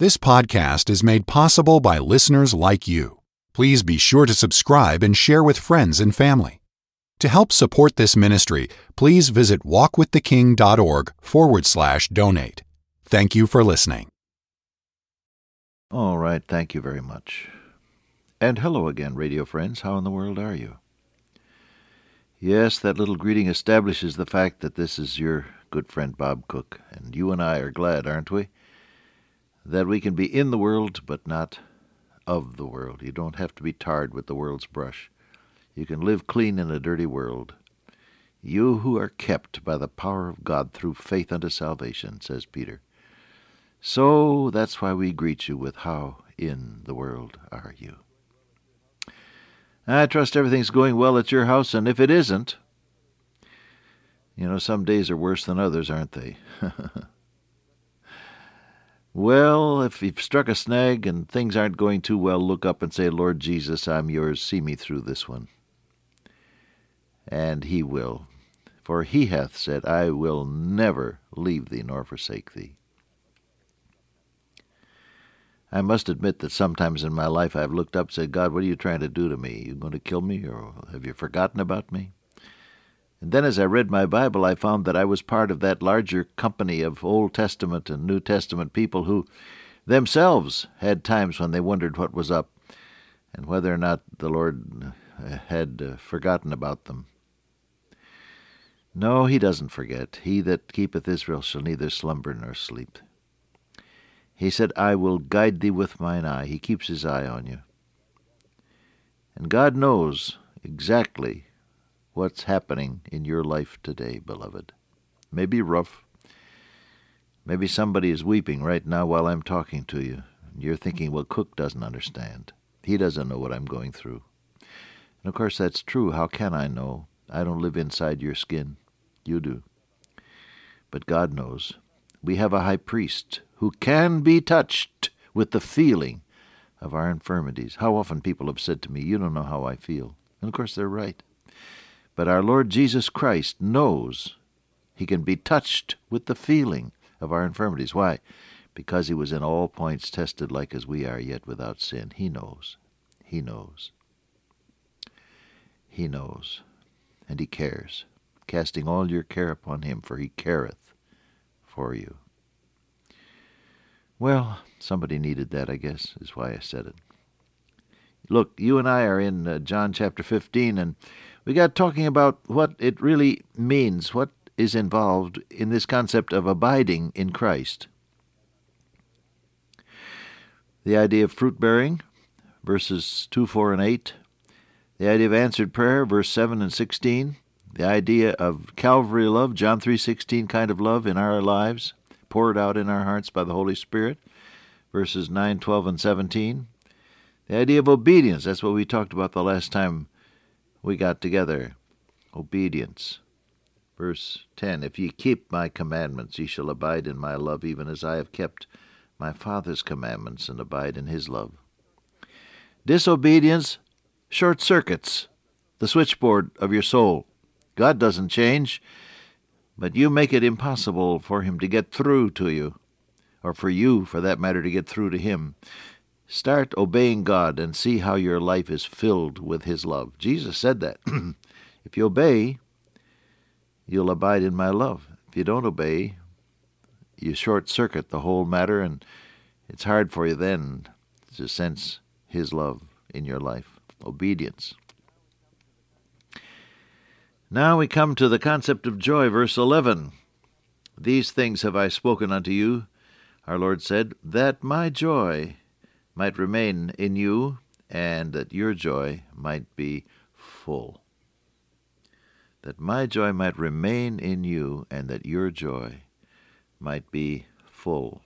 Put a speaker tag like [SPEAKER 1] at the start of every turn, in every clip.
[SPEAKER 1] This podcast is made possible by listeners like you. Please be sure to subscribe and share with friends and family. To help support this ministry, please visit walkwiththeking.org forward slash donate. Thank you for listening.
[SPEAKER 2] All right, thank you very much. And hello again, radio friends. How in the world are you? Yes, that little greeting establishes the fact that this is your good friend Bob Cook, and you and I are glad, aren't we? That we can be in the world but not of the world. You don't have to be tarred with the world's brush. You can live clean in a dirty world. You who are kept by the power of God through faith unto salvation, says Peter. So that's why we greet you with How in the world are you? I trust everything's going well at your house, and if it isn't, you know, some days are worse than others, aren't they? Well, if you've struck a snag and things aren't going too well, look up and say, Lord Jesus, I'm yours. See me through this one. And he will. For he hath said, I will never leave thee nor forsake thee. I must admit that sometimes in my life I've looked up and said, God, what are you trying to do to me? You going to kill me, or have you forgotten about me? And then as I read my Bible, I found that I was part of that larger company of Old Testament and New Testament people who themselves had times when they wondered what was up and whether or not the Lord had uh, forgotten about them. No, he doesn't forget. He that keepeth Israel shall neither slumber nor sleep. He said, I will guide thee with mine eye. He keeps his eye on you. And God knows exactly what's happening in your life today, beloved. Maybe rough. Maybe somebody is weeping right now while I'm talking to you. You're thinking, well, Cook doesn't understand. He doesn't know what I'm going through. And of course, that's true. How can I know? I don't live inside your skin. You do. But God knows. We have a high priest who can be touched with the feeling of our infirmities. How often people have said to me, You don't know how I feel. And of course, they're right. But our Lord Jesus Christ knows he can be touched with the feeling of our infirmities. Why? Because he was in all points tested like as we are, yet without sin. He knows. He knows. He knows. And he cares, casting all your care upon him, for he careth for you. Well, somebody needed that, I guess, is why I said it. Look, you and I are in uh, John chapter 15, and we got talking about what it really means, what is involved in this concept of abiding in Christ. The idea of fruit bearing, verses 2, 4, and 8. The idea of answered prayer, verse 7 and 16. The idea of Calvary love, John 3:16 kind of love in our lives, poured out in our hearts by the Holy Spirit, verses 9, 12, and 17. The idea of obedience, that's what we talked about the last time we got together. Obedience. Verse 10 If ye keep my commandments, ye shall abide in my love, even as I have kept my Father's commandments and abide in his love. Disobedience short circuits the switchboard of your soul. God doesn't change, but you make it impossible for him to get through to you, or for you, for that matter, to get through to him. Start obeying God and see how your life is filled with His love. Jesus said that. if you obey, you'll abide in my love. If you don't obey, you short circuit the whole matter, and it's hard for you then to sense His love in your life. Obedience. Now we come to the concept of joy, verse 11. These things have I spoken unto you, our Lord said, that my joy might remain in you and that your joy might be full. That my joy might remain in you and that your joy might be full.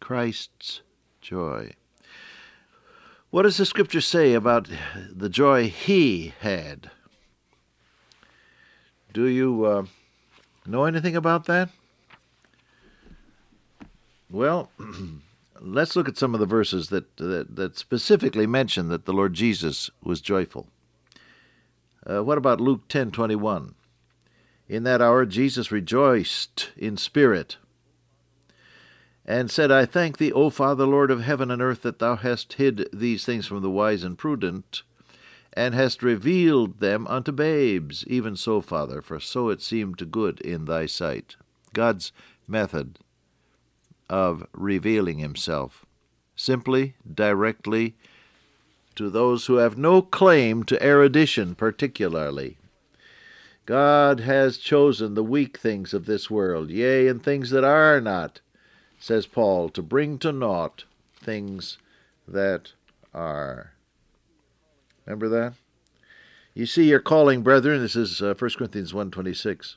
[SPEAKER 2] Christ's joy. What does the Scripture say about the joy he had? Do you uh, know anything about that? Well, let's look at some of the verses that, that, that specifically mention that the Lord Jesus was joyful. Uh, what about Luke 10:21? In that hour Jesus rejoiced in spirit and said, I thank thee, O Father, Lord of heaven and earth, that thou hast hid these things from the wise and prudent, and hast revealed them unto babes. Even so, Father, for so it seemed good in thy sight. God's method of revealing himself simply, directly, to those who have no claim to erudition, particularly. God has chosen the weak things of this world, yea, and things that are not, says Paul, to bring to naught things that are. Remember that? You see your calling, brethren, this is uh, 1 Corinthians 1.26.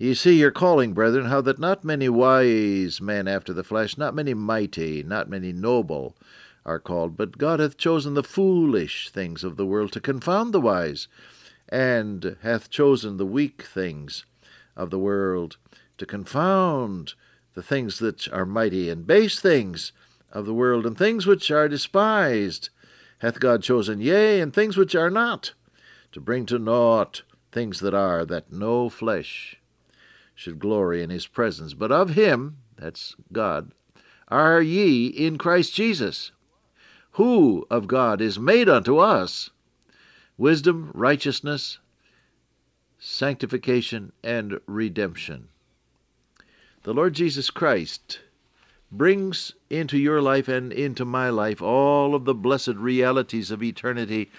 [SPEAKER 2] You see your calling, brethren, how that not many wise men after the flesh, not many mighty, not many noble, are called, but God hath chosen the foolish things of the world to confound the wise, and hath chosen the weak things of the world to confound the things that are mighty, and base things of the world, and things which are despised, hath God chosen, yea, and things which are not, to bring to naught things that are, that no flesh should glory in his presence. But of him, that's God, are ye in Christ Jesus, who of God is made unto us wisdom, righteousness, sanctification, and redemption. The Lord Jesus Christ brings into your life and into my life all of the blessed realities of eternity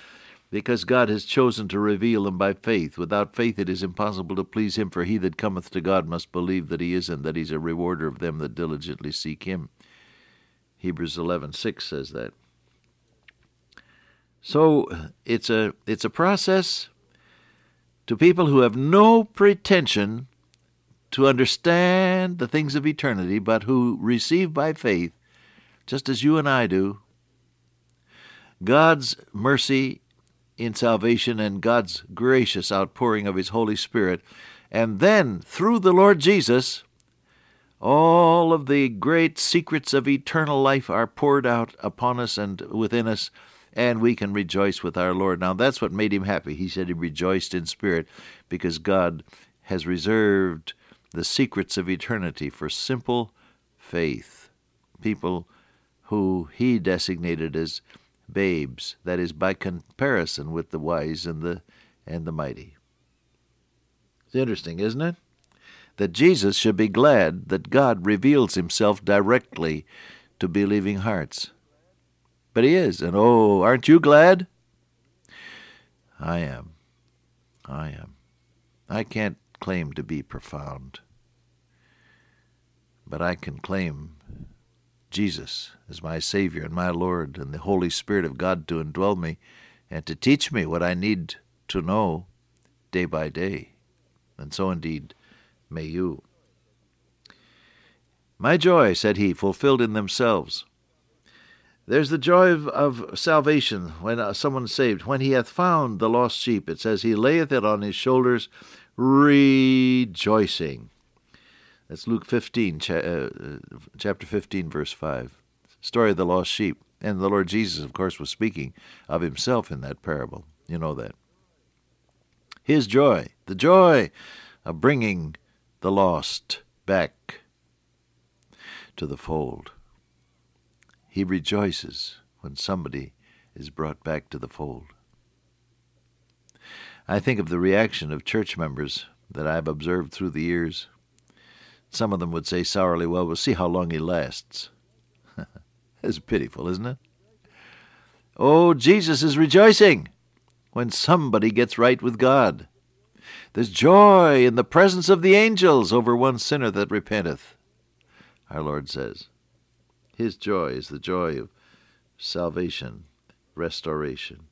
[SPEAKER 2] because God has chosen to reveal them by faith. Without faith it is impossible to please him, for he that cometh to God must believe that he is, and that he is a rewarder of them that diligently seek him. Hebrews 11:6 says that. So it's a it's a process to people who have no pretension to understand the things of eternity, but who receive by faith, just as you and I do, God's mercy in salvation and God's gracious outpouring of His Holy Spirit. And then, through the Lord Jesus, all of the great secrets of eternal life are poured out upon us and within us, and we can rejoice with our Lord. Now, that's what made him happy. He said he rejoiced in spirit because God has reserved the secrets of eternity for simple faith, people who he designated as babes, that is, by comparison with the wise and the, and the mighty. It's interesting, isn't it? That Jesus should be glad that God reveals himself directly to believing hearts. But he is, and oh, aren't you glad? I am. I am. I can't claim to be profound, but I can claim Jesus as my Savior and my Lord, and the Holy Spirit of God to indwell me and to teach me what I need to know day by day. And so indeed may you. My joy, said he, fulfilled in themselves. There's the joy of, of salvation when uh, someone's saved. When he hath found the lost sheep, it says, he layeth it on his shoulders, rejoicing. That's Luke 15, cha- uh, chapter 15, verse 5. Story of the lost sheep. And the Lord Jesus, of course, was speaking of himself in that parable. You know that. His joy, the joy of bringing the lost back to the fold. He rejoices when somebody is brought back to the fold. I think of the reaction of church members that I've observed through the years some of them would say sourly, Well, we'll see how long he lasts. it's pitiful, isn't it? Oh, Jesus is rejoicing when somebody gets right with God. There's joy in the presence of the angels over one sinner that repenteth, our Lord says. His joy is the joy of salvation, restoration.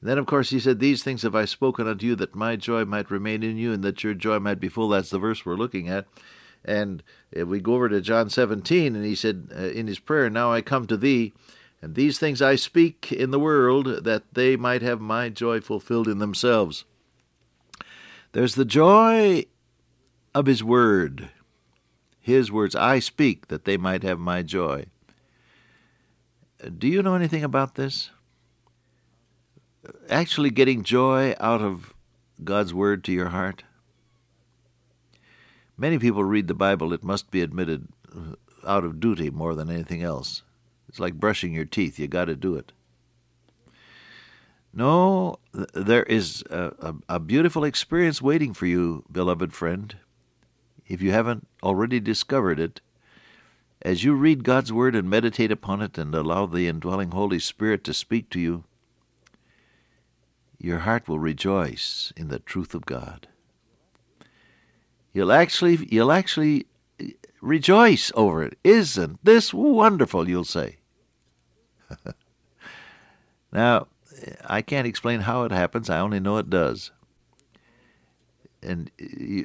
[SPEAKER 2] Then, of course, he said, These things have I spoken unto you, that my joy might remain in you, and that your joy might be full. That's the verse we're looking at. And if we go over to John 17, and he said uh, in his prayer, Now I come to thee, and these things I speak in the world, that they might have my joy fulfilled in themselves. There's the joy of his word. His words, I speak, that they might have my joy. Do you know anything about this? Actually getting joy out of God's Word to your heart? Many people read the Bible, it must be admitted, uh, out of duty more than anything else. It's like brushing your teeth. You got to do it. No, there is a, a, a, beautiful experience waiting for you, beloved friend. If you haven't already discovered it, as you read God's Word and meditate upon it and allow the indwelling Holy Spirit to speak to you, your heart will rejoice in the truth of God. You'll actually, you'll actually rejoice over it. Isn't this wonderful? You'll say. now, I can't explain how it happens. I only know it does. And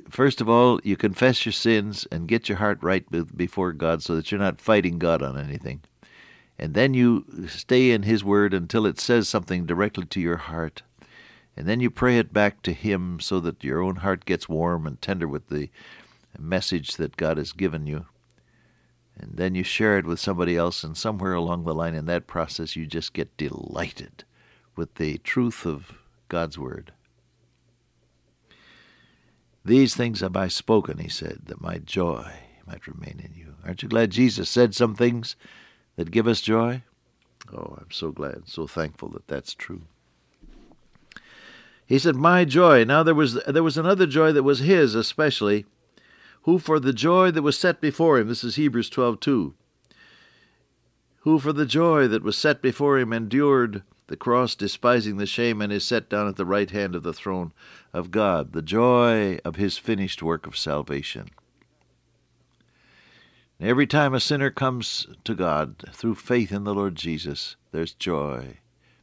[SPEAKER 2] first of all, you confess your sins and get your heart right before God so that you're not fighting God on anything. And then you stay in His Word until it says something directly to your heart. And then you pray it back to Him so that your own heart gets warm and tender with the message that God has given you. And then you share it with somebody else, and somewhere along the line in that process, you just get delighted with the truth of God's Word. These things have I spoken, he said, that my joy might remain in you. Aren't you glad Jesus said some things that give us joy? Oh, I'm so glad, so thankful that that's true. He said, "My joy." Now there was there was another joy that was his especially, who for the joy that was set before him. This is Hebrews twelve two. Who for the joy that was set before him endured the cross, despising the shame, and is set down at the right hand of the throne of God, the joy of his finished work of salvation. Every time a sinner comes to God through faith in the Lord Jesus, there's joy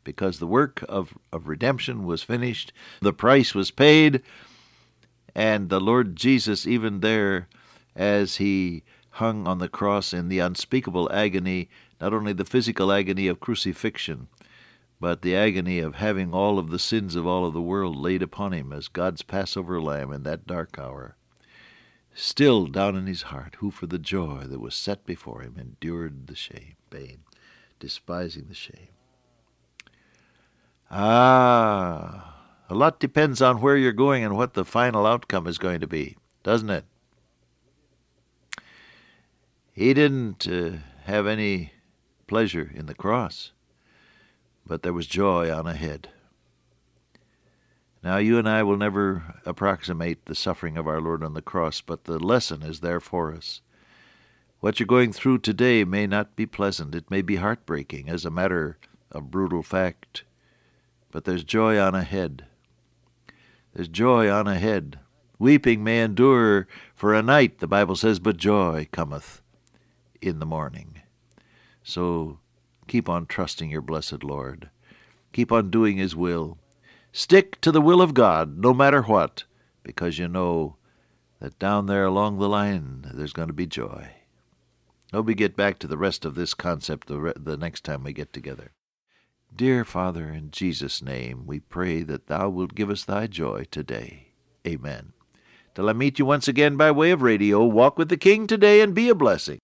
[SPEAKER 2] because the work of, of redemption was finished, the price was paid, and the Lord Jesus, even there, as he hung on the cross in the unspeakable agony, not only the physical agony of crucifixion, but the agony of having all of the sins of all of the world laid upon him as God's Passover lamb in that dark hour. Still down in his heart, who for the joy that was set before him endured the shame, pain, despising the shame. Ah, a lot depends on where you're going and what the final outcome is going to be, doesn't it? He didn't uh, have any pleasure in the cross but there was joy on ahead. Now, you and I will never approximate the suffering of our Lord on the cross, but the lesson is there for us. What you're going through today may not be pleasant. It may be heartbreaking, as a matter of brutal fact. But there's joy on ahead. There's joy on ahead. Weeping may endure for a night, the Bible says, but joy cometh in the morning. So Keep on trusting your blessed Lord. Keep on doing His will. Stick to the will of God, no matter what, because you know that down there along the line there's going to be joy. Hope we get back to the rest of this concept the, the next time we get together. Dear Father, in Jesus' name, we pray that Thou wilt give us Thy joy today. Amen. Till I meet you once again by way of radio, walk with the King today and be a blessing.